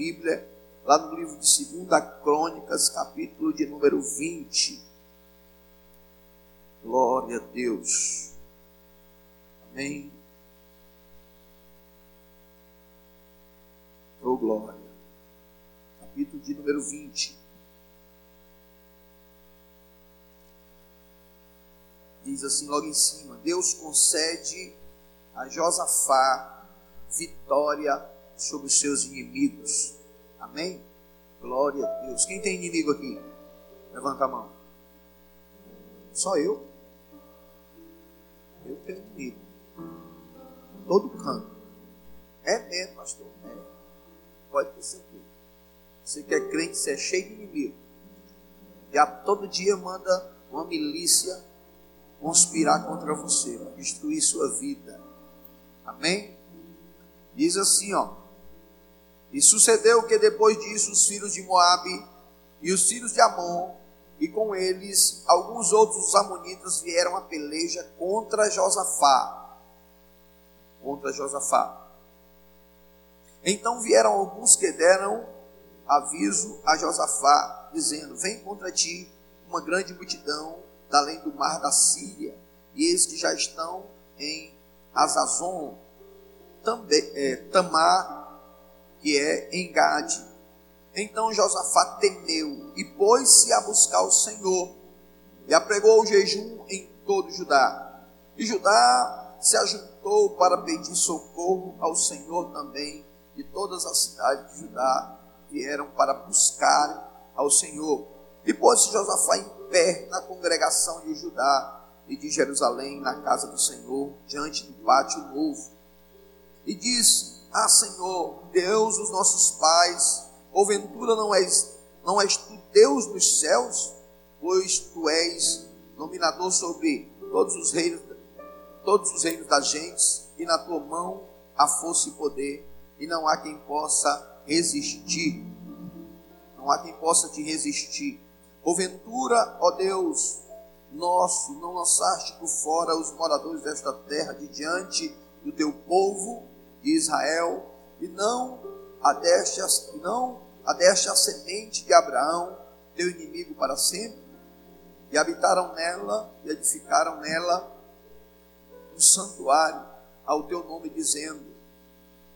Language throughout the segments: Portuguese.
Bíblia, lá no livro de 2 Crônicas, capítulo de número 20. Glória a Deus. Amém. Oh, glória. Capítulo de número 20. Diz assim logo em cima: Deus concede a Josafá vitória sobre os seus inimigos. Amém? Glória a Deus. Quem tem inimigo aqui? Levanta a mão. Só eu. Eu tenho inimigo. Todo canto. É mesmo, pastor. É. Pode ter certeza. Você que é crente, você é cheio de inimigo. E todo dia manda uma milícia conspirar contra você, destruir sua vida. Amém? Diz assim, ó. E sucedeu que depois disso os filhos de Moabe e os filhos de Amon e com eles alguns outros amonitas vieram a peleja contra Josafá. Contra Josafá. Então vieram alguns que deram aviso a Josafá, dizendo: Vem contra ti uma grande multidão da além do mar da Síria, e eles que já estão em Azazon, também, é, Tamar, que é em Gade, então Josafá temeu e pôs-se a buscar o Senhor e apregou o jejum em todo Judá. E Judá se ajuntou para pedir socorro ao Senhor também, e todas as cidades de Judá vieram para buscar ao Senhor. E pôs-se Josafá em pé na congregação de Judá e de Jerusalém, na casa do Senhor, diante do pátio novo. E disse: Ah, Senhor, Deus dos nossos pais, Porventura não és, não és tu Deus dos céus, pois tu és dominador sobre todos os reinos, todos os reinos das gentes, e na tua mão há força e poder, e não há quem possa resistir. Não há quem possa te resistir. Porventura, ó Deus, nosso, não lançaste por fora os moradores desta terra de diante do teu povo de Israel, e não adeste, não adeste a semente de Abraão, teu inimigo para sempre, e habitaram nela e edificaram nela um santuário ao teu nome, dizendo: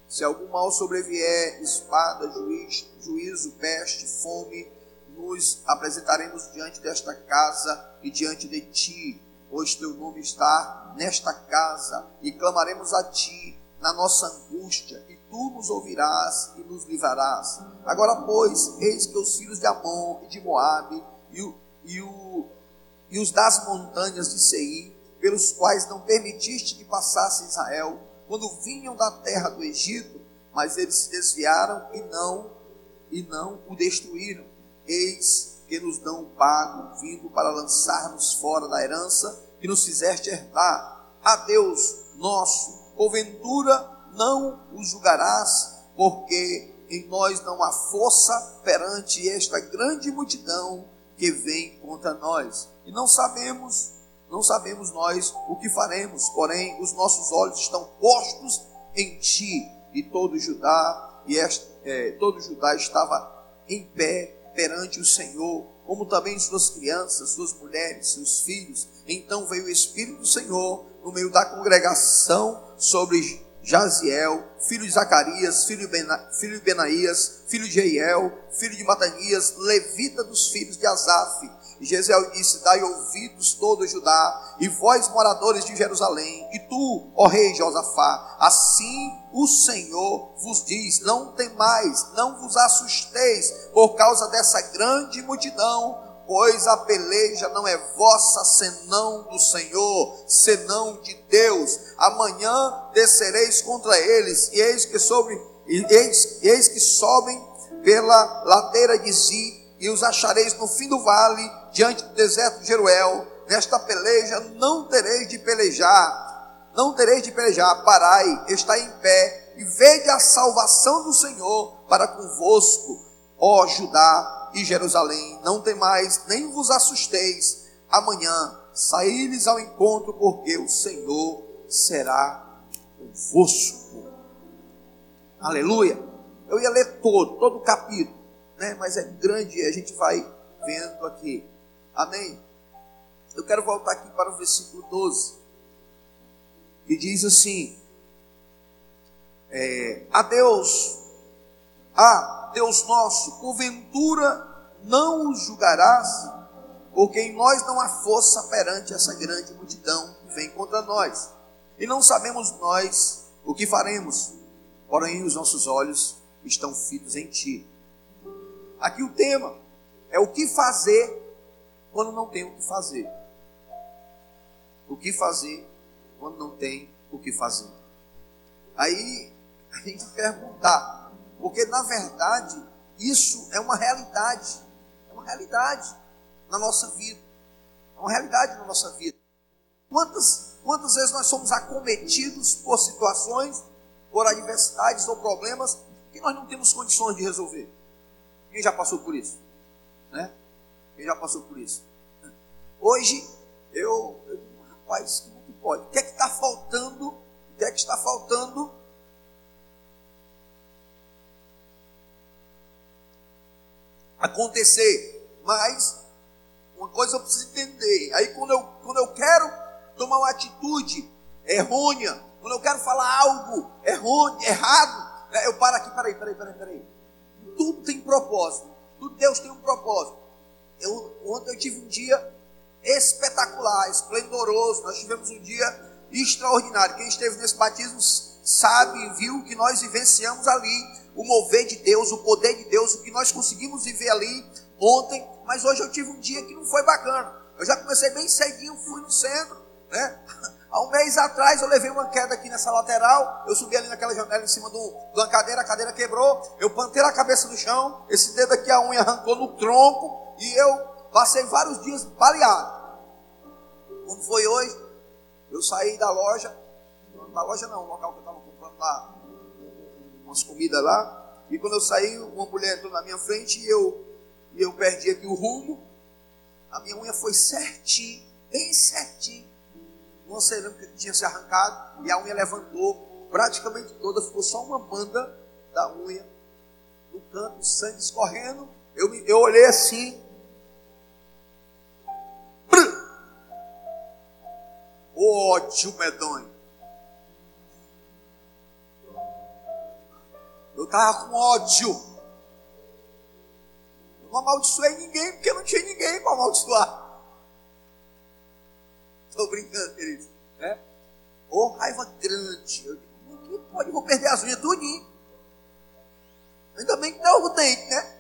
Se algum mal sobrevier, espada, juiz, juízo, peste, fome, nos apresentaremos diante desta casa e diante de ti, pois teu nome está nesta casa, e clamaremos a ti na nossa angústia, e tu nos ouvirás e nos livrarás. Agora, pois, eis que os filhos de Amon e de Moabe e, o, e, o, e os das montanhas de Seir, pelos quais não permitiste que passasse Israel, quando vinham da terra do Egito, mas eles se desviaram e não e não o destruíram. Eis que nos dão o pago vindo para lançar-nos fora da herança que nos fizeste herdar. A Deus nosso porventura não os julgarás, porque em nós não há força perante esta grande multidão que vem contra nós. E não sabemos, não sabemos nós o que faremos, porém os nossos olhos estão postos em ti. E todo Judá, e é, todo Judá estava em pé perante o Senhor, como também suas crianças, suas mulheres, seus filhos. Então veio o Espírito do Senhor no meio da congregação sobre Jaziel, filho de Zacarias, filho de, Bena, filho de Benaías, filho de Jeiel, filho de Matanias, levita dos filhos de Asaf. E Jezeel disse: Dai ouvidos todo Judá, e vós, moradores de Jerusalém, e tu, ó rei Josafá, assim o Senhor vos diz: Não temais, não vos assusteis por causa dessa grande multidão, pois a peleja não é vossa, senão do Senhor, senão de Deus. Amanhã descereis contra eles, e eis que sobre, eis, eis que sobem pela ladeira de Zi, e os achareis no fim do vale, diante do deserto de Jeruel. Nesta peleja não tereis de pelejar, não tereis de pelejar, parai, está em pé, e vede a salvação do Senhor para convosco, ó Judá e Jerusalém, não temais, nem vos assusteis. Amanhã saí-lhes ao encontro, porque o Senhor será convosco. Aleluia. Eu ia ler todo, todo o capítulo, né? mas é grande e a gente vai vendo aqui. Amém? Eu quero voltar aqui para o versículo 12, que diz assim: é, A Deus, a Deus nosso, porventura não os julgarás, porque em nós não há força perante essa grande multidão que vem contra nós, e não sabemos nós o que faremos, porém os nossos olhos estão fitos em Ti. Aqui o tema é o que fazer quando não tem o que fazer. O que fazer quando não tem o que fazer. Aí a gente perguntar, porque na verdade isso é uma realidade, é uma realidade na nossa vida, é uma realidade na nossa vida. Quantas, quantas vezes nós somos acometidos por situações, por adversidades ou problemas que nós não temos condições de resolver? Quem já passou por isso? Né? Quem já passou por isso? Hoje, eu, eu digo, rapaz, como que pode? O que é que está faltando? O que é que está faltando? Acontecer. Mas, uma coisa eu preciso entender. Aí, quando eu, quando eu quero tomar uma atitude errônea, quando eu quero falar algo errôneo, errado, né, eu paro aqui, peraí, peraí, peraí, peraí. Tudo tem propósito. Tudo Deus tem um propósito. Eu, ontem eu tive um dia espetacular, esplendoroso. Nós tivemos um dia extraordinário. Quem esteve nesse batismo sabe viu que nós vivenciamos ali o mover de Deus, o poder de Deus, o que nós conseguimos viver ali ontem. Mas hoje eu tive um dia que não foi bacana. Eu já comecei bem cedinho, fui no centro, né? Há um mês atrás eu levei uma queda aqui nessa lateral. Eu subi ali naquela janela em cima de uma cadeira, a cadeira quebrou. Eu plantei a cabeça no chão. Esse dedo aqui, a unha arrancou no tronco. E eu passei vários dias baleado. Quando foi hoje, eu saí da loja. Da loja não, o local que eu estava comprando lá umas comidas lá. E quando eu saí, uma mulher entrou na minha frente e eu, e eu perdi aqui o rumo. A minha unha foi certinho, bem certinho uma cerâmica que tinha se arrancado e a unha levantou praticamente toda, ficou só uma banda da unha no canto, sangue escorrendo. Eu, eu olhei assim. Ódio medonho. Eu estava com ódio. Eu não amaldiçoei ninguém porque não tinha ninguém para amaldiçoar. Estou brincando, queridos. Né? Ou raiva grande. Eu digo, que pode, vou perder as unhas tudinho. Ainda bem que não é o dente, né?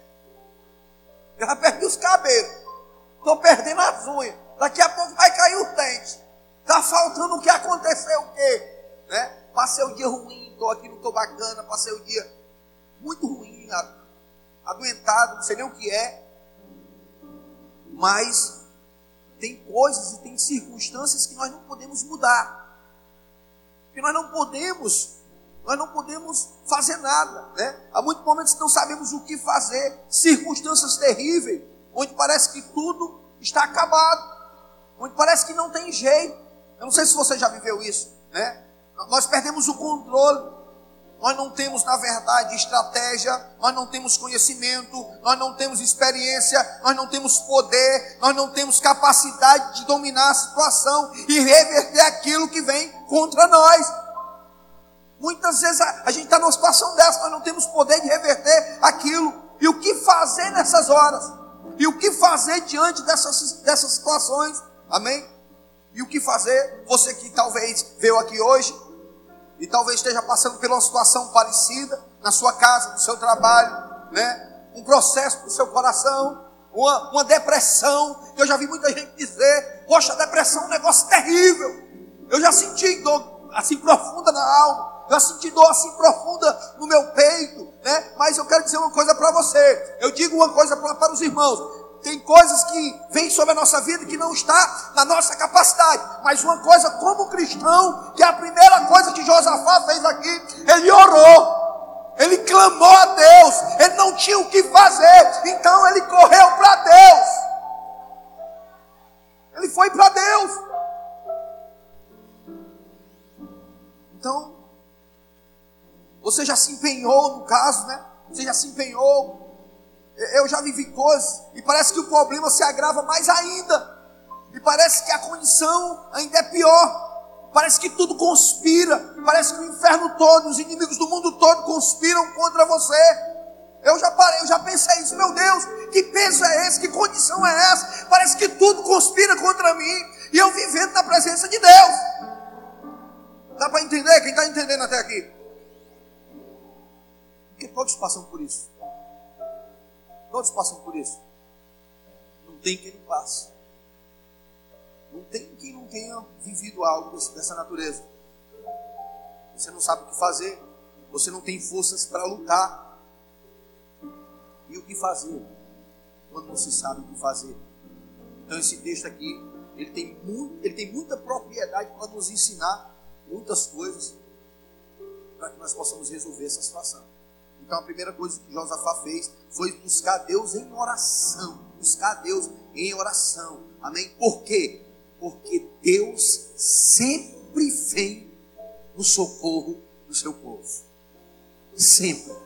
Já perdi os cabelos. Estou perdendo as unhas. Daqui a pouco vai cair o dente. Está faltando o que aconteceu o quê? Né? Passei o dia ruim, estou aqui, não estou bacana, passei o dia muito ruim, adoentado, não sei nem o que é. Mas tem coisas e tem circunstâncias que nós não podemos mudar. Que nós não podemos, nós não podemos fazer nada, né? Há muitos momentos que não sabemos o que fazer, circunstâncias terríveis, onde parece que tudo está acabado, onde parece que não tem jeito. Eu não sei se você já viveu isso, né? Nós perdemos o controle, nós não temos, na verdade, estratégia, nós não temos conhecimento, nós não temos experiência, nós não temos poder, nós não temos capacidade de dominar a situação e reverter aquilo que vem contra nós. Muitas vezes a, a gente está numa situação dessa, nós não temos poder de reverter aquilo. E o que fazer nessas horas? E o que fazer diante dessas, dessas situações? Amém? E o que fazer? Você que talvez veio aqui hoje e talvez esteja passando por uma situação parecida na sua casa, no seu trabalho, né? Um processo no seu coração, uma, uma depressão. Eu já vi muita gente dizer: Poxa, depressão é um negócio terrível. Eu já senti dor assim profunda na alma. Já senti dor assim profunda no meu peito, né? Mas eu quero dizer uma coisa para você. Eu digo uma coisa para, para os irmãos. Tem coisas que vêm sobre a nossa vida que não está na nossa capacidade. Mas uma coisa, como cristão, que é a primeira coisa que Josafá fez aqui, ele orou. Ele clamou a Deus. Ele não tinha o que fazer. Então ele correu para Deus. Ele foi para Deus. Então, você já se empenhou no caso, né? você já se empenhou. Eu já vivi coisas e parece que o problema se agrava mais ainda. E parece que a condição ainda é pior. Parece que tudo conspira. Parece que o inferno todo, os inimigos do mundo todo conspiram contra você. Eu já parei, eu já pensei isso, meu Deus, que peso é esse? Que condição é essa? Parece que tudo conspira contra mim e eu vivendo na presença de Deus. Dá para entender? Quem está entendendo até aqui? Porque todos passam por isso. Todos passam por isso. Não tem quem não passe. Não tem quem não tenha vivido algo dessa natureza. Você não sabe o que fazer. Você não tem forças para lutar. E o que fazer quando não se sabe o que fazer? Então esse texto aqui, ele tem, muito, ele tem muita propriedade para nos ensinar muitas coisas para que nós possamos resolver essa situação. Então a primeira coisa que Josafá fez foi buscar Deus em oração. Buscar Deus em oração. Amém? Por quê? Porque Deus sempre vem no socorro do seu povo. Sempre.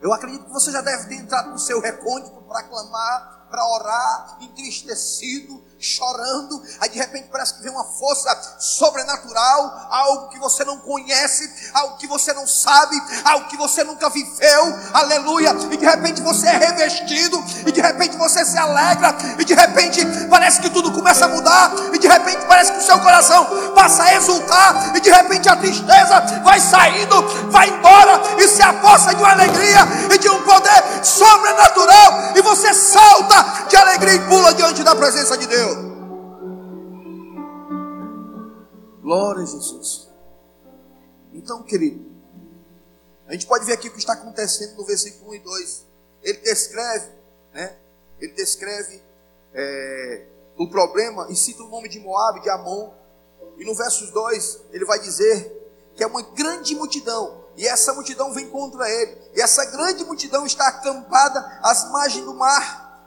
Eu acredito que você já deve ter entrado no seu recôndito para clamar, para orar, entristecido, chorando, aí de repente parece que vem uma força sobrenatural, algo que você não conhece, algo que você não sabe, algo que você nunca viveu, aleluia, e de repente você é revestido, e de repente você se alegra, e de repente parece que tudo começa a mudar, e de repente parece que o seu coração passa a exultar, e de repente a tristeza vai saindo, vai embora, e se aposta de uma alegria e de um poder sobrenatural, e você salta de alegria e pula diante da presença de Deus. Glória a Jesus. Então, querido, a gente pode ver aqui o que está acontecendo no versículo 1 e 2. Ele descreve, né? Ele descreve é, o problema e cita o nome de Moab, de Amon. E no verso 2, ele vai dizer que é uma grande multidão. E essa multidão vem contra ele. E essa grande multidão está acampada às margens do mar.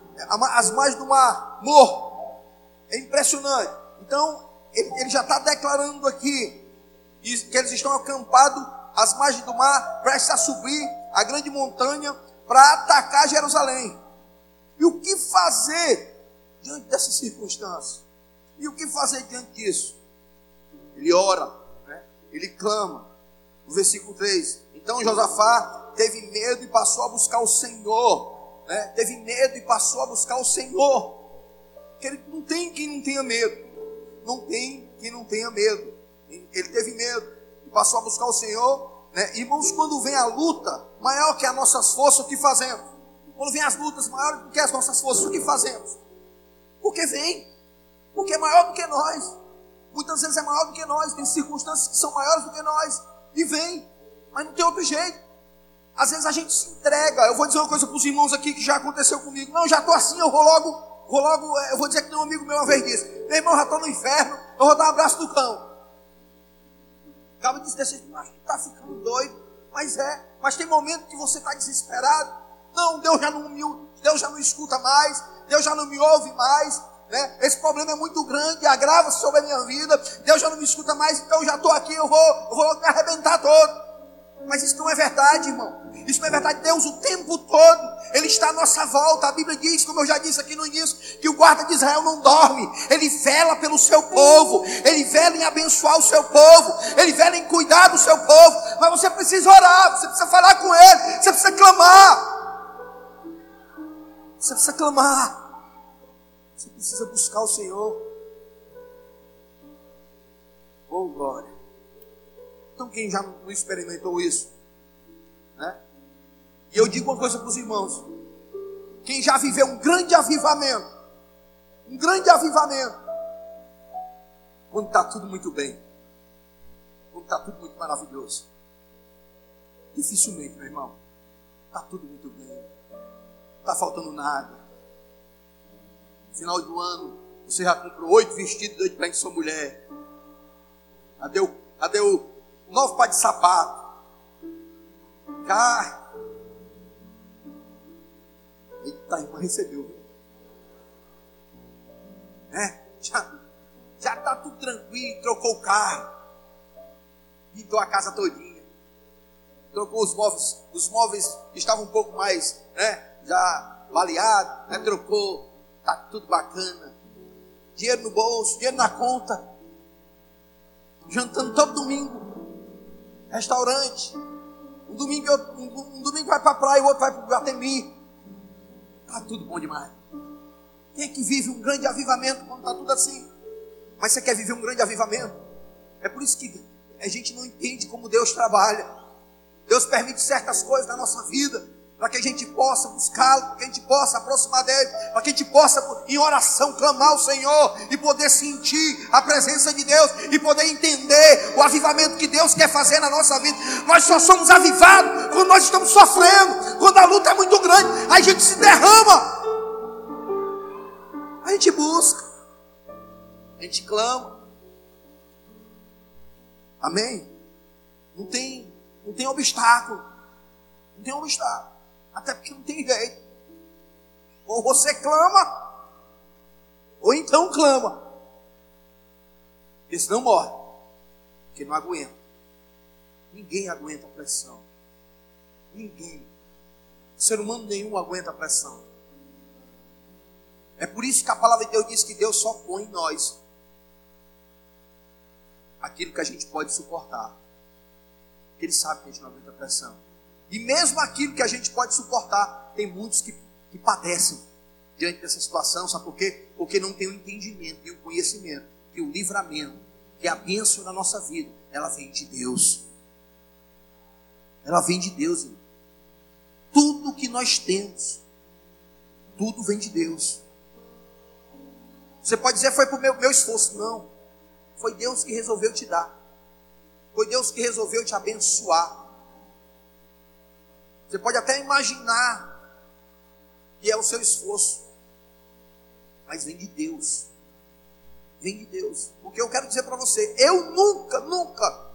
Às margens do mar, morto é impressionante. Então, ele, ele já está declarando aqui que eles estão acampados às margens do mar, prestes a subir a grande montanha para atacar Jerusalém. E o que fazer diante dessas circunstâncias? E o que fazer diante disso? Ele ora, né? ele clama. No versículo 3: Então Josafá teve medo e passou a buscar o Senhor. Né? Teve medo e passou a buscar o Senhor. Ele não tem quem não tenha medo. Não tem quem não tenha medo. Ele teve medo e passou a buscar o Senhor. Né? Irmãos, quando vem a luta maior que as nossas forças, o que fazemos? Quando vem as lutas maiores do que as nossas forças, o que fazemos? Porque vem. Porque é maior do que nós. Muitas vezes é maior do que nós. Tem circunstâncias que são maiores do que nós. E vem. Mas não tem outro jeito. Às vezes a gente se entrega. Eu vou dizer uma coisa para os irmãos aqui que já aconteceu comigo. Não, já estou assim, eu vou logo vou logo, é, eu vou dizer que um amigo meu uma vez disse: Meu irmão, já estou no inferno, eu vou dar um abraço do cão. Acaba de dizer, acho que está ficando doido. Mas é, mas tem momento que você está desesperado. Não, Deus já não me, Deus já não escuta mais, Deus já não me ouve mais. Né? Esse problema é muito grande, agrava sobre a minha vida. Deus já não me escuta mais, então eu já estou aqui, eu vou, eu vou me arrebentar todo. Mas isso não é verdade, irmão. Isso não é verdade. Deus o tempo todo, Ele está à nossa volta. A Bíblia diz, como eu já disse aqui no início, que o guarda de Israel não dorme. Ele vela pelo seu povo. Ele vela em abençoar o seu povo. Ele vela em cuidar do seu povo. Mas você precisa orar, você precisa falar com Ele, você precisa clamar. Você precisa clamar. Você precisa buscar o Senhor. Oh, glória. Então, quem já não experimentou isso? Né? E eu digo uma coisa para os irmãos: quem já viveu um grande avivamento, um grande avivamento, quando está tudo muito bem, quando está tudo muito maravilhoso, dificilmente, meu irmão, está tudo muito bem, está faltando nada. Final do ano, você já comprou oito vestidos de para sua mulher. Cadê o novo par de sapato. Cá. Eita, irmã recebeu, viu? É, já, já tá tudo tranquilo, trocou o carro. Pintou a casa todinha. trocou os móveis, os móveis estavam um pouco mais, né, já baleados, né, trocou, tá tudo bacana. Dinheiro no bolso, dinheiro na conta. Jantando todo domingo. Restaurante. Um domingo, um, domingo vai para a praia, o outro vai para o Guatemi. Tá tudo bom demais. Quem é que vive um grande avivamento quando está tudo assim? Mas você quer viver um grande avivamento? É por isso que a gente não entende como Deus trabalha. Deus permite certas coisas na nossa vida para que a gente possa buscá-lo, para que a gente possa aproximar dele, para que a gente possa, em oração, clamar ao Senhor e poder sentir a presença de Deus e poder entender o avivamento que Deus quer fazer na nossa vida. Nós só somos avivados quando nós estamos sofrendo, quando a luta é muito grande, a gente se derrama, a gente busca, a gente clama. Amém? Não tem, não tem obstáculo. Não tem obstáculo. Até porque não tem jeito. Ou você clama, ou então clama. Porque senão morre. Porque não aguenta. Ninguém aguenta a pressão. Ninguém. Ser humano nenhum aguenta a pressão. É por isso que a palavra de Deus diz que Deus só põe em nós aquilo que a gente pode suportar. Ele sabe que a gente não aguenta a pressão. E mesmo aquilo que a gente pode suportar, tem muitos que, que padecem diante dessa situação, sabe por quê? Porque não tem o entendimento e o conhecimento que o livramento, que a bênção na nossa vida, ela vem de Deus. Ela vem de Deus. Irmão. Tudo que nós temos, tudo vem de Deus. Você pode dizer, foi por meu, meu esforço. Não. Foi Deus que resolveu te dar. Foi Deus que resolveu te abençoar. Você pode até imaginar que é o seu esforço, mas vem de Deus. Vem de Deus. Porque eu quero dizer para você, eu nunca, nunca,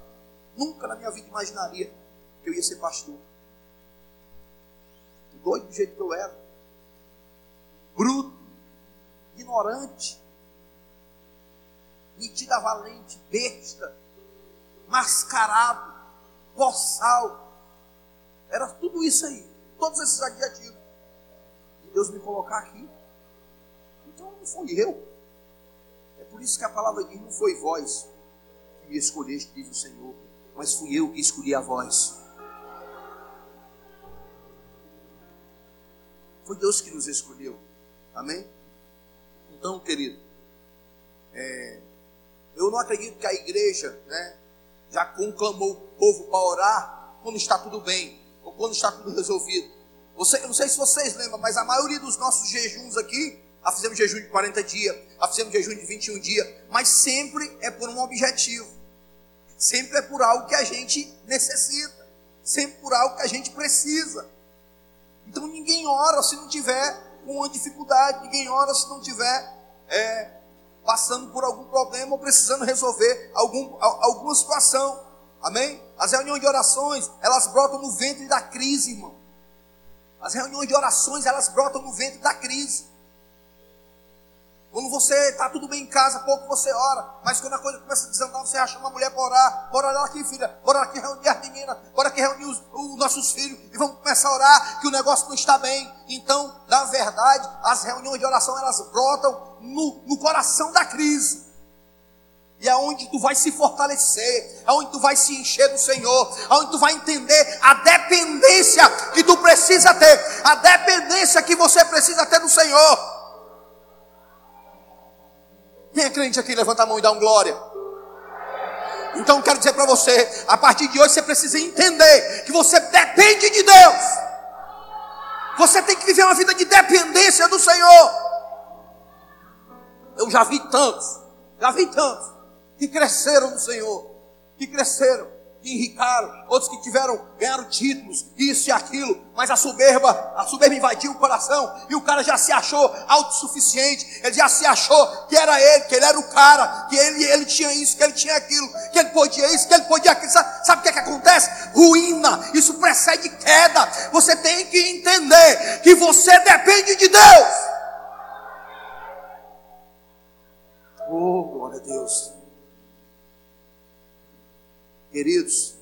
nunca na minha vida imaginaria que eu ia ser pastor. Doido do jeito que eu era. Bruto, ignorante, metida valente, besta, mascarado, boçal era tudo isso aí. Todos esses adjetivos. E Deus me colocar aqui. Então não fui eu. É por isso que a palavra diz: não foi vós que me escolheste, diz o Senhor, mas fui eu que escolhi a vós. Foi Deus que nos escolheu. Amém? Então, querido, é, eu não acredito que a igreja né, já conclamou o povo para orar quando está tudo bem ou quando está tudo resolvido. Você, eu não sei se vocês lembram, mas a maioria dos nossos jejuns aqui, a fizemos jejum de 40 dias, a fizemos jejum de 21 dias, mas sempre é por um objetivo, sempre é por algo que a gente necessita, sempre por algo que a gente precisa. Então ninguém ora se não tiver uma dificuldade, ninguém ora se não tiver é, passando por algum problema ou precisando resolver algum, alguma situação. Amém? As reuniões de orações, elas brotam no ventre da crise, irmão. As reuniões de orações, elas brotam no ventre da crise. Quando você está tudo bem em casa, pouco você ora. Mas quando a coisa começa a desandar, você acha uma mulher para orar. Bora orar aqui, filha. Bora aqui reunir as meninas. Bora aqui reunir os, os, nossos filhos. E vamos começar a orar, que o negócio não está bem. Então, na verdade, as reuniões de oração, elas brotam no, no coração da crise e aonde tu vai se fortalecer, aonde tu vai se encher do Senhor, aonde tu vai entender a dependência que tu precisa ter, a dependência que você precisa ter do Senhor. Quem é crente aqui? Levanta a mão e dá um glória. Então quero dizer para você, a partir de hoje você precisa entender que você depende de Deus. Você tem que viver uma vida de dependência do Senhor. Eu já vi tantos, já vi tantos que cresceram no Senhor, que cresceram, que enricaram, outros que tiveram, ganharam títulos, isso e aquilo, mas a soberba, a soberba invadiu o coração, e o cara já se achou autossuficiente, ele já se achou que era ele, que ele era o cara, que ele, ele tinha isso, que ele tinha aquilo, que ele podia isso, que ele podia aquilo. Sabe, sabe o que, é que acontece? Ruína, isso precede queda. Você tem que entender que você depende de Deus. Oh, glória a Deus. Queridos,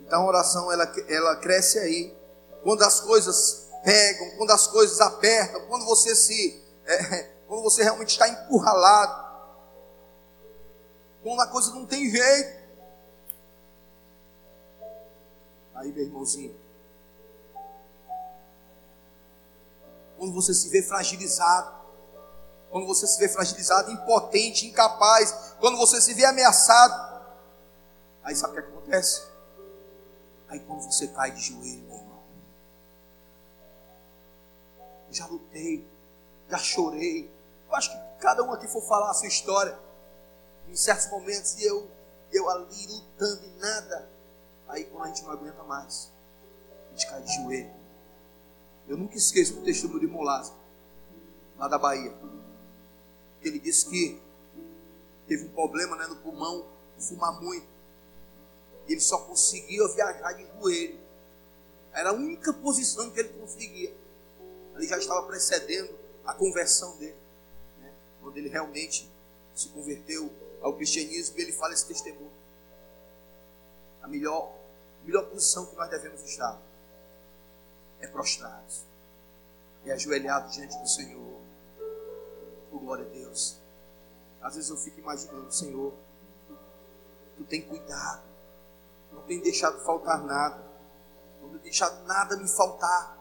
Então a oração ela, ela cresce aí. Quando as coisas pegam, quando as coisas apertam, quando você se. É, quando você realmente está encurralado. Quando a coisa não tem jeito. Aí, meu irmãozinho. Quando você se vê fragilizado. Quando você se vê fragilizado, impotente, incapaz. Quando você se vê ameaçado. Aí sabe o que acontece? Aí quando você cai de joelho, meu irmão. Já lutei, já chorei. Eu acho que cada um aqui for falar a sua história. Em certos momentos, eu, eu ali lutando e nada. Aí quando a gente não aguenta mais, a gente cai de joelho. Eu nunca esqueço o testemunho de Molasa, lá da Bahia. Ele disse que teve um problema né, no pulmão, fumar muito. E ele só conseguia viajar de joelho. Era a única posição que ele conseguia. Ele já estava precedendo a conversão dele. Né? Quando ele realmente se converteu ao cristianismo, e ele fala esse testemunho. A melhor, melhor posição que nós devemos estar é prostrados, é ajoelhado diante do Senhor. Por glória a Deus. Às vezes eu fico imaginando, Senhor, tu tem cuidado, não tem deixado faltar nada, não tem deixado nada me faltar.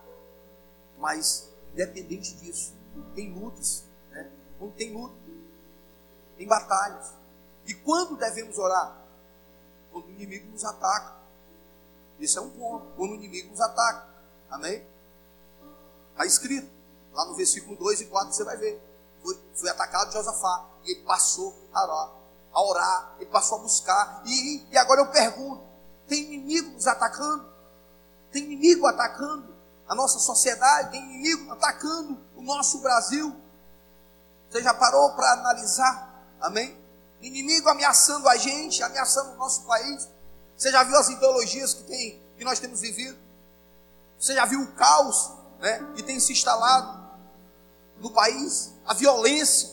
Mas, independente disso, tem lutas, né? Quando tem luta, tem batalhas. E quando devemos orar? Quando o inimigo nos ataca. Esse é um ponto. Quando o inimigo nos ataca. Amém? Está escrito. Lá no versículo 2 e 4 você vai ver. Foi, foi atacado Josafá. E ele passou a orar, a orar. Ele passou a buscar. E, e agora eu pergunto: tem inimigo nos atacando? Tem inimigo atacando a nossa sociedade? Tem inimigo atacando o nosso Brasil? Você já parou para analisar? Amém? Inimigo ameaçando a gente, ameaçando o nosso país. Você já viu as ideologias que, tem, que nós temos vivido? Você já viu o caos né, que tem se instalado no país? A violência,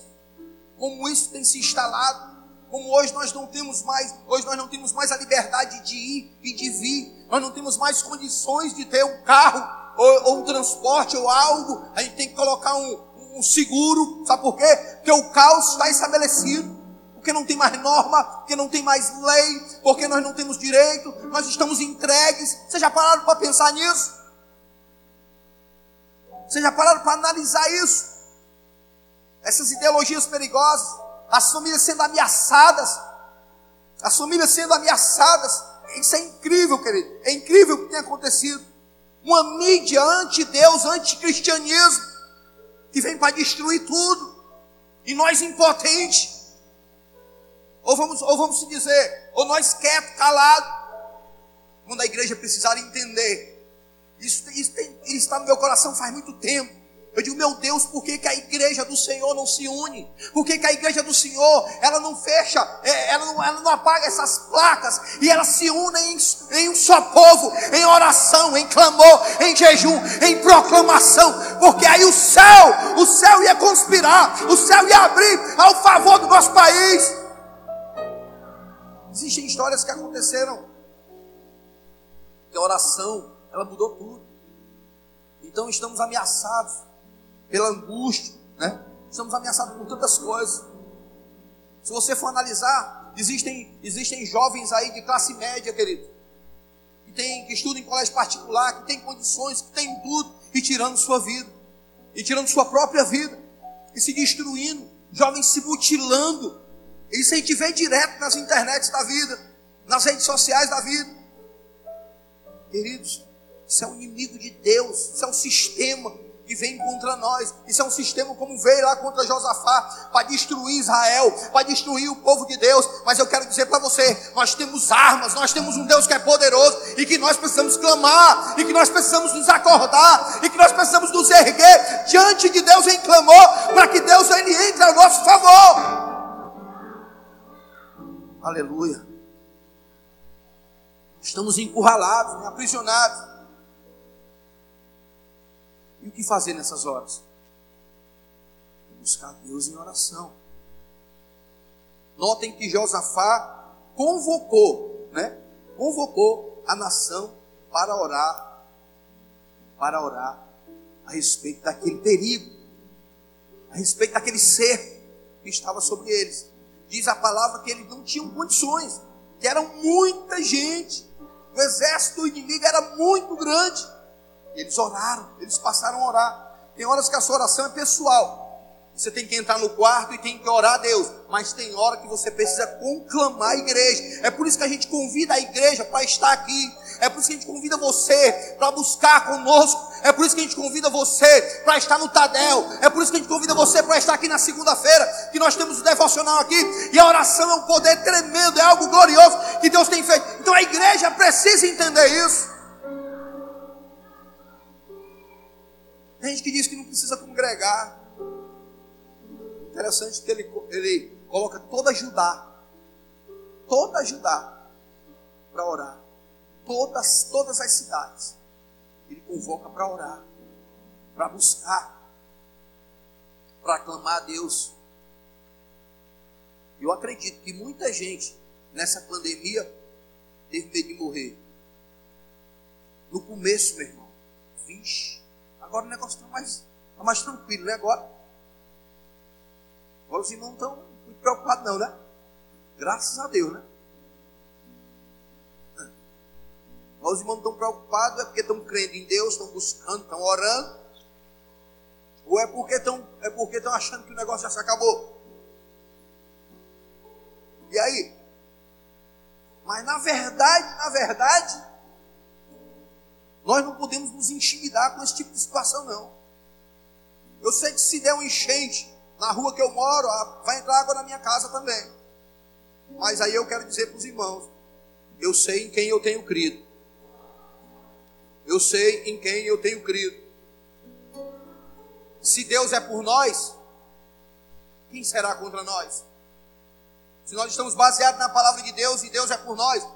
como isso tem se instalado? Como hoje nós não temos mais, hoje nós não temos mais a liberdade de ir e de vir. Nós não temos mais condições de ter um carro ou, ou um transporte ou algo. A gente tem que colocar um, um seguro. Sabe por quê? Porque o caos está estabelecido porque não tem mais norma, porque não tem mais lei, porque nós não temos direito, nós estamos entregues. Vocês já pararam para pensar nisso? Vocês já pararam para analisar isso? Essas ideologias perigosas, as famílias sendo ameaçadas, as famílias sendo ameaçadas. Isso é incrível, querido. É incrível o que tem acontecido. Uma mídia anti-Deus, anti-cristianismo, que vem para destruir tudo. E nós impotentes. Ou vamos, ou vamos se dizer, ou nós quietos, calados. Quando a igreja precisar entender. Isso, isso, tem, isso está no meu coração faz muito tempo. Eu digo, meu Deus, por que, que a igreja do Senhor não se une? Por que, que a igreja do Senhor, ela não fecha, é, ela não, ela não apaga essas placas e ela se une em, em um só povo, em oração, em clamor, em jejum, em proclamação, porque aí o céu, o céu ia conspirar, o céu ia abrir ao favor do nosso país. Existem histórias que aconteceram, que a oração, ela mudou tudo. Então estamos ameaçados pela angústia, né? Estamos ameaçados por tantas coisas. Se você for analisar, existem, existem jovens aí de classe média, querido, que, tem, que estudam em colégio particular, que têm condições, que têm tudo, e tirando sua vida, e tirando sua própria vida, e se destruindo, jovens se mutilando. Isso a gente vê direto nas internets da vida, nas redes sociais da vida. Queridos, isso é um inimigo de Deus, isso é um sistema que vem contra nós. Isso é um sistema como veio lá contra Josafá para destruir Israel, para destruir o povo de Deus. Mas eu quero dizer para você: nós temos armas, nós temos um Deus que é poderoso e que nós precisamos clamar, e que nós precisamos nos acordar, e que nós precisamos nos erguer diante de Deus em clamor, para que Deus ele entre ao nosso favor. Aleluia. Estamos encurralados, né, aprisionados. E o que fazer nessas horas? Buscar Deus em oração. Notem que Josafá convocou, né? Convocou a nação para orar, para orar a respeito daquele perigo, a respeito daquele ser que estava sobre eles. Diz a palavra que eles não tinham condições, que eram muita gente, o exército inimigo era muito grande. Eles oraram, eles passaram a orar. Tem horas que a sua oração é pessoal, você tem que entrar no quarto e tem que orar a Deus. Mas tem hora que você precisa conclamar a igreja. É por isso que a gente convida a igreja para estar aqui. É por isso que a gente convida você para buscar conosco. É por isso que a gente convida você para estar no Tadel. É por isso que a gente convida você para estar aqui na segunda-feira. Que nós temos o devocional aqui. E a oração é um poder tremendo. É algo glorioso que Deus tem feito. Então a igreja precisa entender isso. Tem gente que diz que não precisa congregar. Interessante que ele, ele coloca toda Judá, toda Judá, para orar. Todas, todas as cidades. Ele convoca para orar, para buscar, para clamar a Deus. Eu acredito que muita gente nessa pandemia teve medo de morrer. No começo, meu irmão, vixe, agora o negócio está mais, tá mais tranquilo, né? Agora Agora os irmãos não estão muito preocupados, não, né? Graças a Deus, né? Agora os irmãos estão preocupados, é porque estão crendo em Deus, estão buscando, estão orando. Ou é porque estão, é porque estão achando que o negócio já se acabou. E aí? Mas na verdade, na verdade, nós não podemos nos intimidar com esse tipo de situação, não. Eu sei que se der um enchente, na rua que eu moro, vai entrar água na minha casa também. Mas aí eu quero dizer para os irmãos: eu sei em quem eu tenho crido. Eu sei em quem eu tenho crido. Se Deus é por nós, quem será contra nós? Se nós estamos baseados na palavra de Deus e Deus é por nós,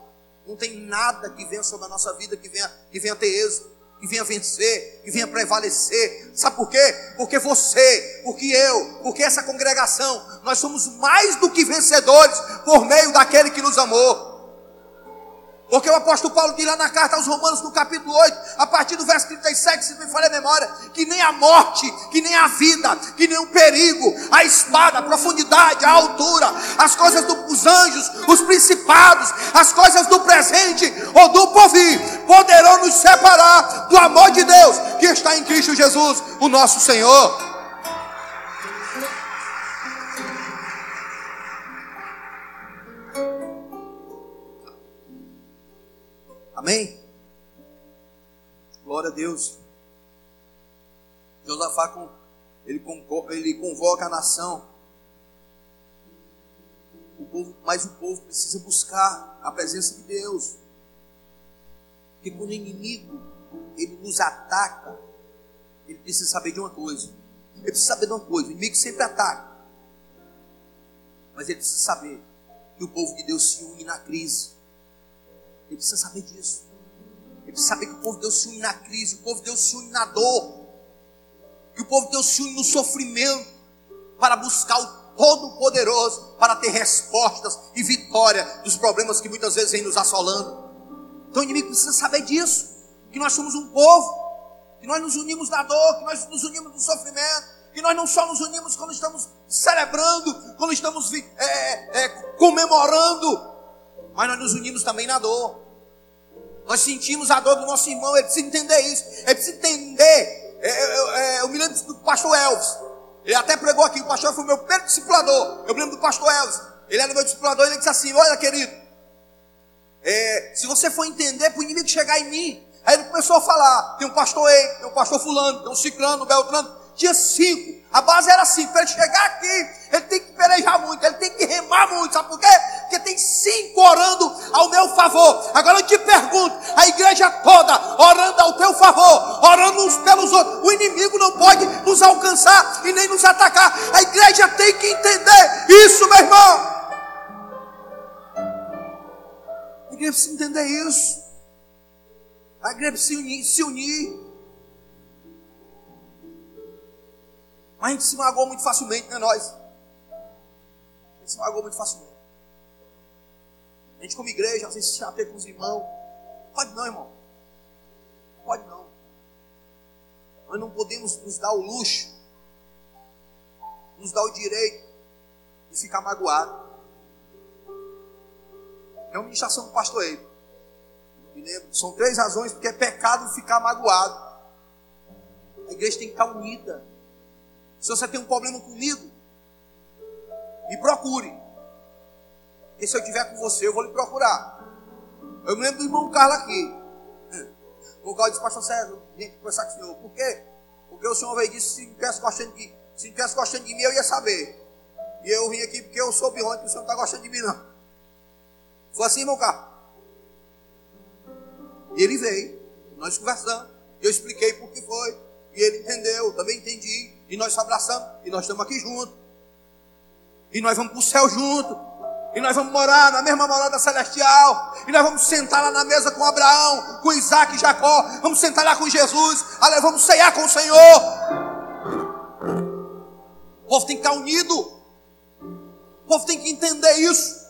não tem nada que venha sobre a nossa vida que venha, que venha ter êxito que venha vencer, que venha prevalecer. Sabe por quê? Porque você, porque eu, porque essa congregação, nós somos mais do que vencedores por meio daquele que nos amou. Porque o apóstolo Paulo diz lá na carta aos Romanos, no capítulo 8, a partir do verso 37, se me falha a memória, que nem a morte, que nem a vida, que nem o perigo, a espada, a profundidade, a altura, as coisas dos anjos, os principados, as coisas do presente ou do porvir, poderão nos separar do amor de Deus que está em Cristo Jesus, o nosso Senhor. Amém? Glória a Deus. Josafá, ele, ele convoca a nação. O povo, mas o povo precisa buscar a presença de Deus. Porque quando o inimigo ele nos ataca, ele precisa saber de uma coisa. Ele precisa saber de uma coisa. O inimigo sempre ataca. Mas ele precisa saber que o povo de Deus se une na crise. Ele precisa saber disso. Ele precisa saber que o povo de Deus se une na crise, o povo de Deus se une na dor, que o povo de Deus se une no sofrimento, para buscar o Todo-Poderoso, para ter respostas e vitória dos problemas que muitas vezes vem nos assolando. Então o inimigo precisa saber disso, que nós somos um povo, que nós nos unimos na dor, que nós nos unimos no sofrimento, que nós não só nos unimos quando estamos celebrando, quando estamos é, é, comemorando, mas nós nos unimos também na dor. Nós sentimos a dor do nosso irmão, ele precisa entender isso. Ele precisa entender. É, é, é, eu me lembro do pastor Elvis. Ele até pregou aqui, o pastor foi meu primeiro discipulador. Eu me lembro do pastor Elvis. Ele era meu discipulador ele disse assim: Olha, querido, é, se você for entender para o inimigo chegar em mim, aí ele começou a falar: tem um pastor E, tem um pastor Fulano, tem um Ciclano, um Beltrano. Tinha cinco. A base era assim: para ele chegar aqui, ele tem que pelejar muito, ele tem que remar muito. Sabe por quê? Porque tem cinco orando ao meu favor. Agora eu te pergunto: a igreja toda orando ao teu favor, orando uns pelos outros. O inimigo não pode nos alcançar e nem nos atacar. A igreja tem que entender isso, meu irmão. A igreja precisa entender isso. A igreja precisa se unir. Se unir. Mas a gente se magoou muito facilmente, né, nós? A gente se magoou muito facilmente. A gente, como igreja, às vezes se chateia com os irmãos. Pode não, irmão. Pode não. Nós não podemos nos dar o luxo, nos dar o direito de ficar magoado. É uma ministração do pastor Eito. Me lembro. São três razões porque é pecado ficar magoado. A igreja tem que estar unida. Se você tem um problema comigo, me procure. E se eu tiver com você, eu vou lhe procurar. Eu me lembro do irmão Carlos aqui. O Carlos disse, pastor César, vim conversar com o senhor. Por quê? Porque o senhor veio e disse, se não tivesse gostando de, se não gostando de mim, eu ia saber. E eu vim aqui porque eu soube ontem que o senhor não está gostando de mim, não. Foi assim, irmão Carlos. E ele veio, nós conversamos. Eu expliquei por que foi. E ele entendeu, também entendi. E nós abraçamos. E nós estamos aqui juntos. E nós vamos para o céu junto. E nós vamos morar na mesma morada celestial. E nós vamos sentar lá na mesa com Abraão, com Isaac e Jacó. Vamos sentar lá com Jesus. Ale, vamos ceiar com o Senhor. O povo tem que estar unido. O povo tem que entender isso.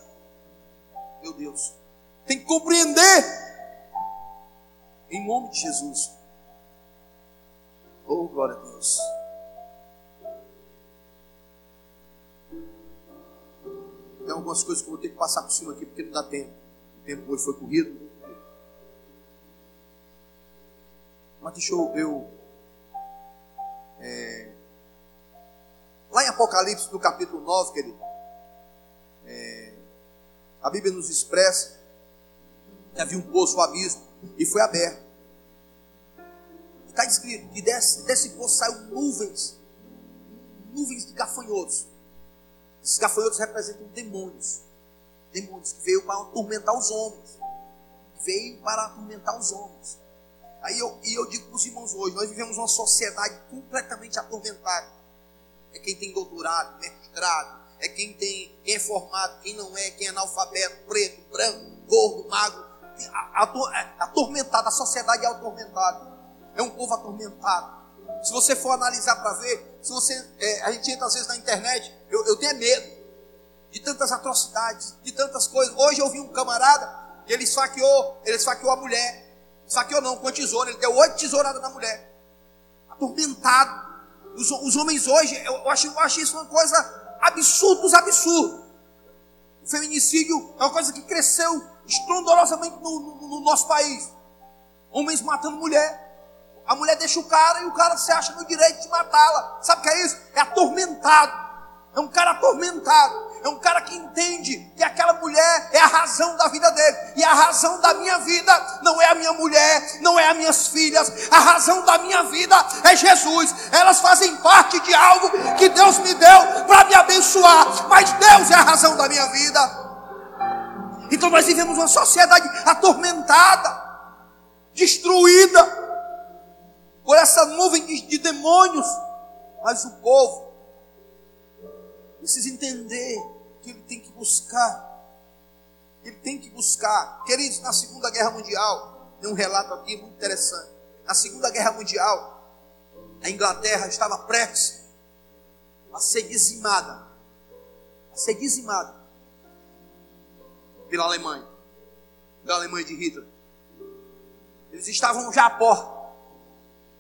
Meu Deus. Tem que compreender. Em nome de Jesus. Oh, glória a Deus. Tem algumas coisas que eu vou ter que passar por cima aqui porque não dá tempo. O tempo hoje foi corrido. Mas deixa eu. eu é, lá em Apocalipse, no capítulo 9, querido, é, a Bíblia nos expressa que havia um poço, um abismo, e foi aberto. Está escrito que desse, desse poço saiu nuvens, nuvens de gafanhotos. Esses gafanhotos representam demônios. Demônios que veio para atormentar os homens. Veio para atormentar os homens. Aí eu, e eu digo para os irmãos hoje, nós vivemos uma sociedade completamente atormentada. É quem tem doutorado, mestrado, é quem tem, quem é formado, quem não é, quem é analfabeto, preto, branco, gordo, magro. Atormentada, a sociedade é atormentada. É um povo atormentado. Se você for analisar para ver, se você, é, a gente entra às vezes na internet, eu, eu tenho medo de tantas atrocidades, de tantas coisas. Hoje eu vi um camarada que ele esfaqueou, ele esfaqueou a mulher. Esfaqueou não, com a tesoura, ele deu oito tesouradas na mulher. Atormentado. Os, os homens hoje, eu acho, eu acho isso uma coisa absurda, os absurdos. O feminicídio é uma coisa que cresceu estrondorosamente no, no, no nosso país. Homens matando mulher. A mulher deixa o cara e o cara se acha no direito de matá-la. Sabe o que é isso? É atormentado. É um cara atormentado. É um cara que entende que aquela mulher é a razão da vida dele. E a razão da minha vida não é a minha mulher, não é as minhas filhas. A razão da minha vida é Jesus. Elas fazem parte de algo que Deus me deu para me abençoar. Mas Deus é a razão da minha vida. Então nós vivemos uma sociedade atormentada, destruída por essa nuvem de, de demônios. Mas o povo precisa entender que ele tem que buscar. Ele tem que buscar. Queridos, na Segunda Guerra Mundial, tem um relato aqui muito interessante. Na Segunda Guerra Mundial, a Inglaterra estava prestes a ser dizimada. A ser dizimada pela Alemanha. Pela Alemanha de Hitler. Eles estavam já à porta.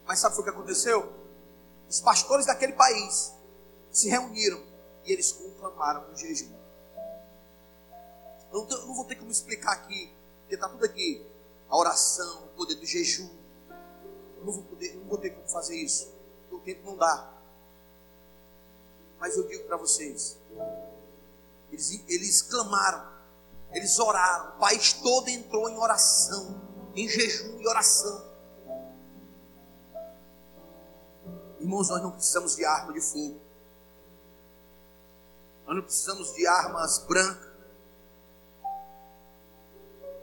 Mas sabe o que aconteceu? Os pastores daquele país se reuniram e eles conclamaram um jejum. Eu não, vou ter como explicar aqui, porque está tudo aqui. A oração, o poder do jejum. Eu não vou, poder, não vou ter como fazer isso. O tempo não dá. Mas eu digo para vocês: eles, eles clamaram, eles oraram, o país todo entrou em oração, em jejum e oração. Irmãos, nós não precisamos de arma de fogo. Nós não precisamos de armas brancas.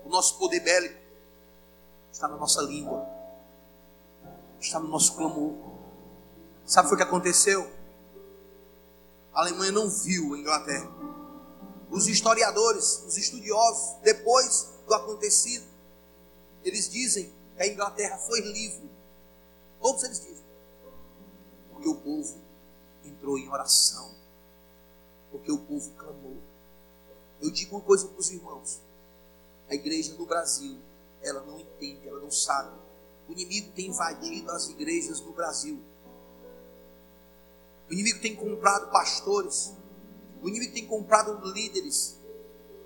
O nosso poder bélico está na nossa língua, está no nosso clamor. Sabe o que aconteceu? A Alemanha não viu a Inglaterra. Os historiadores, os estudiosos, depois do acontecido, eles dizem que a Inglaterra foi livre. Todos eles dizem. Porque o povo entrou em oração. Porque o povo clamou. Eu digo uma coisa para os irmãos. A igreja no Brasil ela não entende, ela não sabe. O inimigo tem invadido as igrejas do Brasil. O inimigo tem comprado pastores. O inimigo tem comprado líderes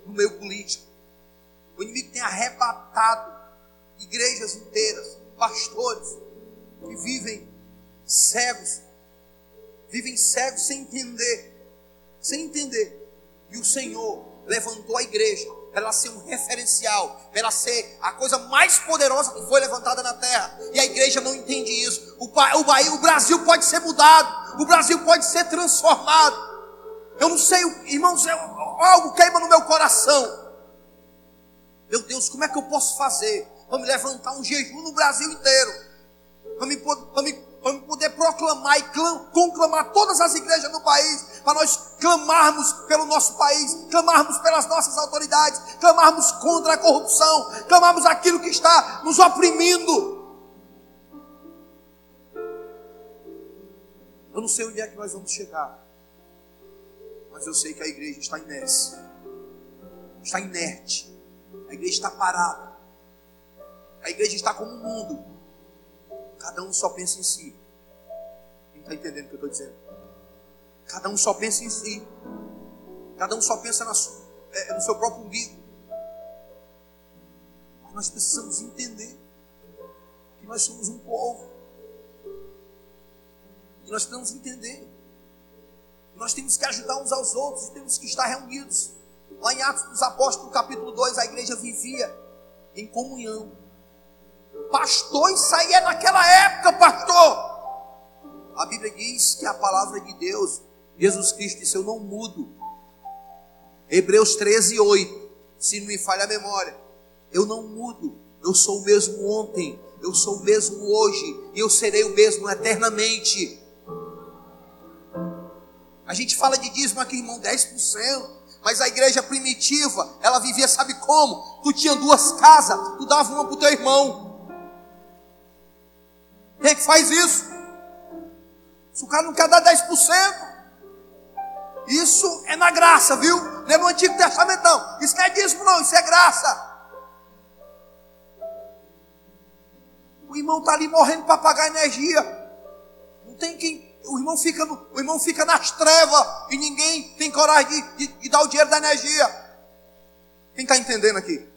no meio político. O inimigo tem arrebatado igrejas inteiras, pastores que vivem cegos, vivem cegos sem entender, sem entender. E o Senhor levantou a igreja para ela ser um referencial, para ela ser a coisa mais poderosa que foi levantada na terra. E a igreja não entende isso. O, o, o Brasil pode ser mudado, o Brasil pode ser transformado. Eu não sei, irmãos, é, algo queima no meu coração. Meu Deus, como é que eu posso fazer para me levantar um jejum no Brasil inteiro? Para me, me, me poder proclamar e conclamar todas as igrejas do país para nós clamarmos pelo nosso país, clamarmos pelas nossas autoridades, clamarmos contra a corrupção, clamarmos aquilo que está nos oprimindo. Eu não sei onde é que nós vamos chegar, mas eu sei que a igreja está inércia, está inerte, a igreja está parada, a igreja está como o mundo, cada um só pensa em si. Quem está entendendo o que eu estou dizendo? Cada um só pensa em si. Cada um só pensa na, é, no seu próprio umbigo. Mas nós precisamos entender que nós somos um povo. E nós precisamos entender que nós temos que ajudar uns aos outros temos que estar reunidos. Lá em Atos dos Apóstolos, capítulo 2, a igreja vivia em comunhão. Pastor, isso aí é naquela época, pastor. A Bíblia diz que a palavra de Deus Jesus Cristo disse: Eu não mudo. Hebreus 13, 8. Se não me falha a memória, eu não mudo. Eu sou o mesmo ontem, eu sou o mesmo hoje, e eu serei o mesmo eternamente. A gente fala de dízimo aqui, irmão, 10%. Mas a igreja primitiva, ela vivia, sabe como? Tu tinha duas casas, tu dava uma para o teu irmão. Quem é que faz isso? Se o cara não quer dar 10%, isso é na graça, viu? Não é no Antigo Testamento, não. Isso não é dízimo, não. Isso é graça. O irmão está ali morrendo para pagar energia. Não tem quem. O irmão fica, no, o irmão fica nas trevas e ninguém tem coragem de, de, de dar o dinheiro da energia. Quem está entendendo aqui?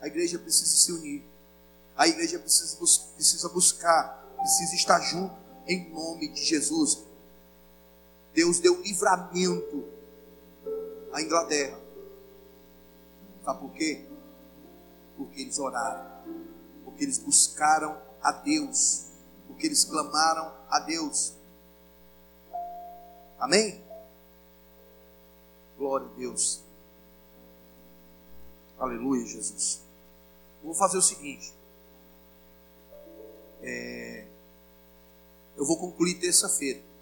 A igreja precisa se unir. A igreja precisa, precisa buscar, precisa estar junto em nome de Jesus. Deus deu livramento à Inglaterra. Sabe por quê? Porque eles oraram, porque eles buscaram a Deus, porque eles clamaram a Deus. Amém? Glória a Deus. Aleluia, Jesus. vou fazer o seguinte. É, eu vou concluir terça-feira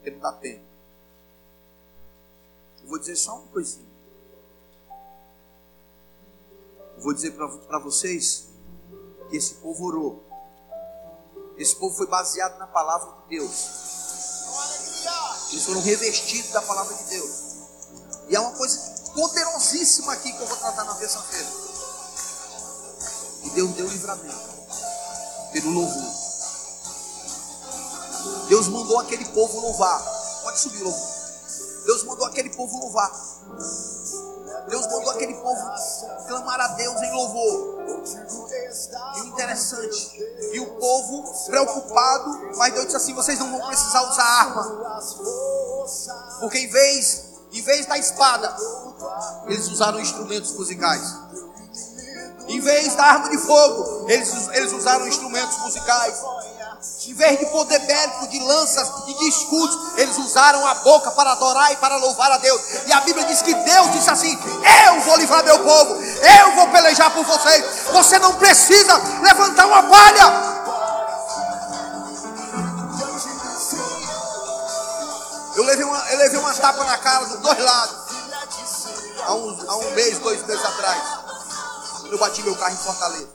porque não dá tempo. Eu vou dizer só uma coisinha. Eu vou dizer para vocês que esse povo orou. Esse povo foi baseado na palavra de Deus. Eles foram revestidos da palavra de Deus. E é uma coisa poderosíssima aqui que eu vou tratar na terça-feira. E Deus deu livramento pelo louvor. Deus mandou aquele povo louvar. Pode subir, louvor. Deus mandou aquele povo louvar. Deus mandou aquele povo clamar a Deus em louvor. E interessante, e o povo preocupado, mas Deus disse assim: vocês não vão precisar usar arma, porque em vez, em vez da espada, eles usaram instrumentos musicais. Em vez da arma de fogo, eles, eles usaram instrumentos musicais. Em vez de poder bélico, de lanças e de escudos, eles usaram a boca para adorar e para louvar a Deus. E a Bíblia diz que Deus disse assim: Eu vou livrar meu povo, eu vou pelejar por vocês. Você não precisa levantar uma palha. Eu levei uma, eu levei uma tapa na cara dos dois lados. Há um, há um mês, dois meses atrás. Eu bati meu carro em Fortaleza.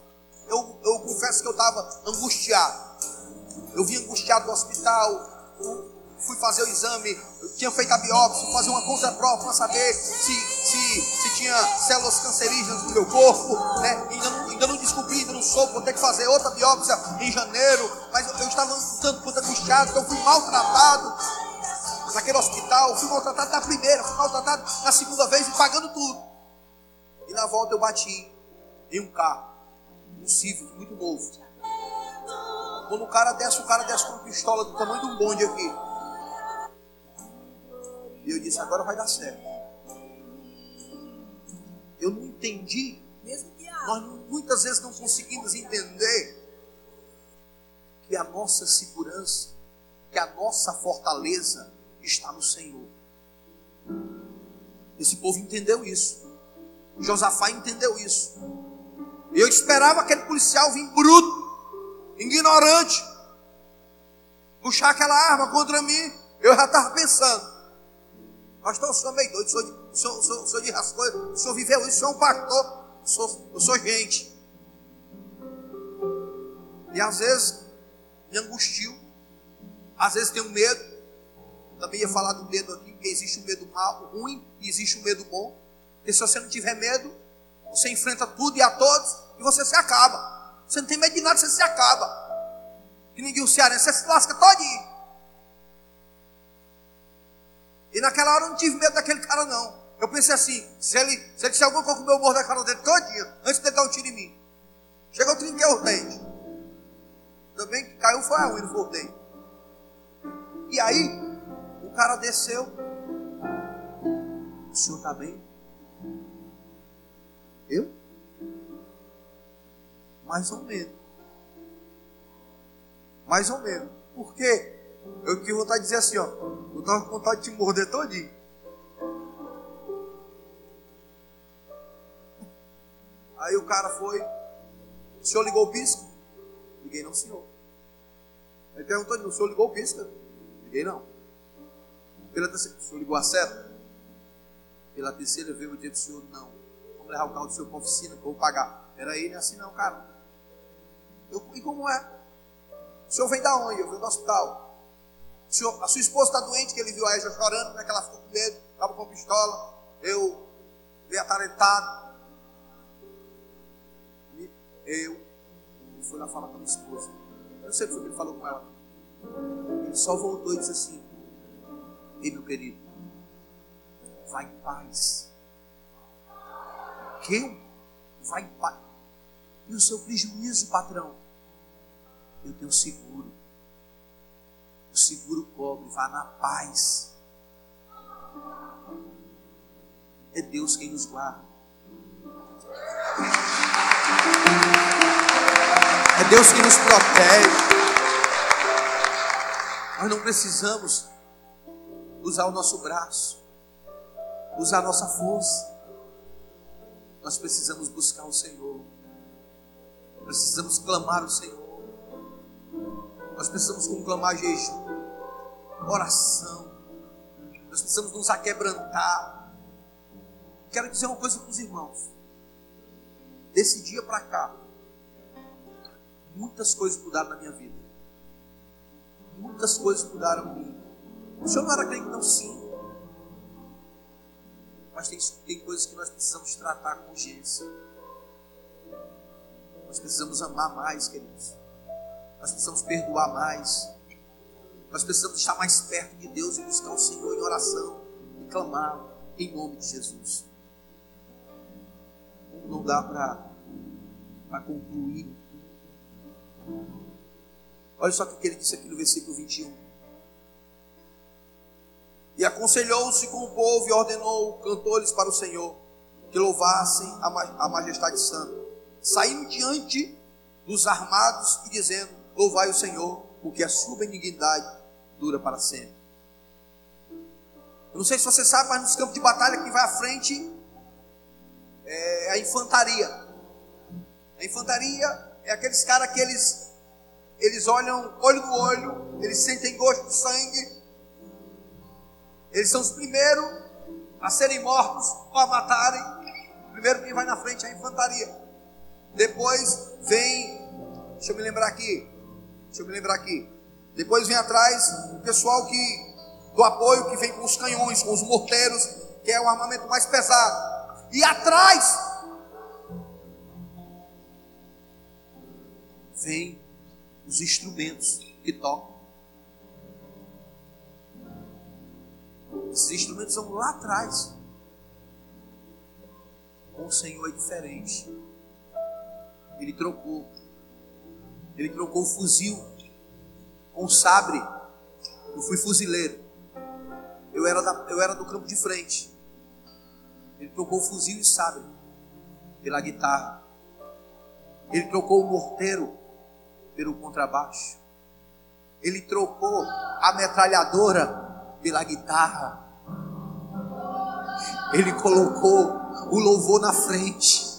Eu, eu confesso que eu estava angustiado. Eu vim angustiado do hospital. fui fazer o exame, tinha feito a biópsia, fazer uma contra-prova para saber se, se, se tinha células cancerígenas no meu corpo, né? Ainda não, ainda não descobri, ainda não soube, vou ter que fazer outra biópsia em janeiro, mas eu, eu estava tanto quanto angustiado, então eu fui maltratado naquele hospital, fui maltratado na primeira, fui maltratado na segunda vez e pagando tudo. E na volta eu bati em um carro, um Civic muito novo. Quando o cara desce, o cara desce com uma pistola do tamanho de um bonde aqui. E eu disse, agora vai dar certo. Eu não entendi. Nós muitas vezes não conseguimos entender que a nossa segurança, que a nossa fortaleza está no Senhor. Esse povo entendeu isso. Josafá entendeu isso. Eu esperava aquele policial vir bruto ignorante, puxar aquela arma contra mim, eu já estava pensando. Pastor, eu sou meio doido, sou de, sou, sou, sou de rascunho, o senhor viveu isso, sou um pastor, sou, eu sou gente. E às vezes me angustio, às vezes tenho medo. Também ia falar do medo aqui, porque existe um medo mal, ruim, e existe um medo bom. Porque se você não tiver medo, você enfrenta tudo e a todos, e você se acaba. Você não tem medo de nada, você se acaba. Que ninguém o cearense, você se lasca todinho. E naquela hora eu não tive medo daquele cara, não. Eu pensei assim, se ele, se ele alguma coisa o meu morro da cara dele todinho, antes de dar um tiro em mim. Chegou, eu trinquei os. Também que caiu foi a unha, não o. E aí, o cara desceu. O senhor está bem? Eu? Mais ou menos. Mais ou menos. Por quê? Eu que vontade de dizer assim, ó. Eu estava com vontade de te morder todinho. Aí o cara foi. O senhor ligou o pisca? Liguei não, senhor. Ele perguntou, o senhor ligou o pisca? Liguei não. Pela terceira, o senhor ligou a seta? Pela terceira vez eu disse, senhor, não. Vamos levar o carro do senhor para a oficina, vou pagar. Era ele assim não, cara. Eu, e como é? O senhor vem da onde? Eu venho do hospital. Senhor, a sua esposa está doente, que ele viu a Eja chorando, né, que ela ficou com medo, estava com pistola. Eu veio atarentado. Eu, ele foi lá falar com a minha esposa. Eu não sei o que ele falou com ela. Ele só voltou e disse assim: Ei, meu querido, vai em paz. Que? Vai em paz. E o seu prejuízo, patrão? eu tenho seguro. O seguro cobre, vá na paz. É Deus quem nos guarda. É Deus que nos protege. Nós não precisamos usar o nosso braço, usar a nossa força. Nós precisamos buscar o Senhor. Precisamos clamar o Senhor. Nós precisamos conclamar jejum, oração. Nós precisamos nos aquebrantar. Quero dizer uma coisa para os irmãos. Desse dia para cá, muitas coisas mudaram na minha vida. Muitas coisas mudaram em mim. O senhor não era crente, não, sim. Mas tem, tem coisas que nós precisamos tratar com urgência. Nós precisamos amar mais, queridos. Nós precisamos perdoar mais. Nós precisamos estar mais perto de Deus e buscar o Senhor em oração e clamá-lo em nome de Jesus. Não dá para concluir. Olha só o que ele disse aqui no versículo 21. E aconselhou-se com o povo e ordenou cantores para o Senhor que louvassem a majestade santa, saindo diante dos armados e dizendo: Louvai o Senhor, porque a sua benignidade dura para sempre. Eu não sei se você sabe, mas nos campos de batalha que vai à frente é a infantaria. A infantaria é aqueles caras que eles, eles olham olho no olho, eles sentem gosto do sangue. Eles são os primeiros a serem mortos ou a matarem. Primeiro quem vai na frente é a infantaria. Depois vem, deixa eu me lembrar aqui, Deixa eu me lembrar aqui. Depois vem atrás o pessoal que do apoio que vem com os canhões, com os morteiros, que é o armamento mais pesado. E atrás vem os instrumentos que tocam. Esses instrumentos são lá atrás. O Senhor é diferente. Ele trocou. Ele trocou o fuzil com o sabre. Eu fui fuzileiro. Eu era, da, eu era do campo de frente. Ele trocou o fuzil e sabre pela guitarra. Ele trocou o morteiro pelo contrabaixo. Ele trocou a metralhadora pela guitarra. Ele colocou o louvor na frente.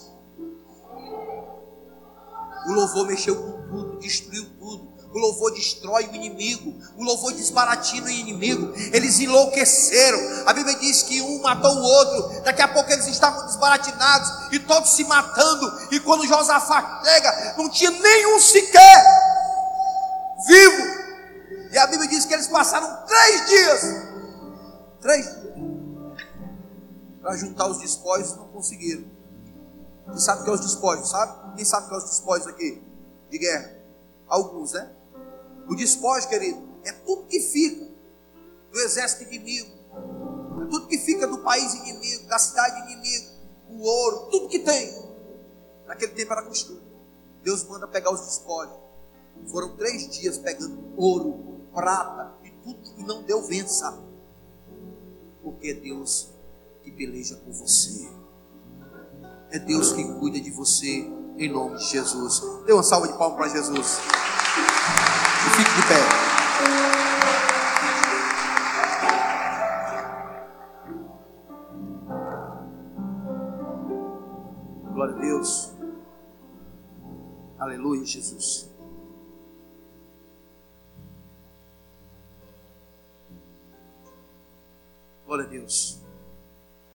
O louvor mexeu com tudo, destruiu tudo. O louvor destrói o inimigo. O louvor desbaratina o inimigo. Eles enlouqueceram. A Bíblia diz que um matou o outro. Daqui a pouco eles estavam desbaratinados e todos se matando. E quando Josafá chega, não tinha nenhum sequer vivo. E a Bíblia diz que eles passaram três dias. Três dias. Para juntar os despojos, não conseguiram. Quem sabe o que é os despojos, sabe? Quem sabe o que é os despojos aqui? De guerra. Alguns, né? O despojo, querido, é tudo que fica do exército inimigo. É tudo que fica do país inimigo, da cidade inimiga. O ouro, tudo que tem. Naquele tempo era costume. Deus manda pegar os despojos. Foram três dias pegando ouro, prata e tudo que não deu vença. Porque é Deus que peleja por você. É Deus que cuida de você em nome de Jesus. Dê uma salva de palmas para Jesus. E fique de pé. Glória a Deus. Aleluia, Jesus. Glória a Deus.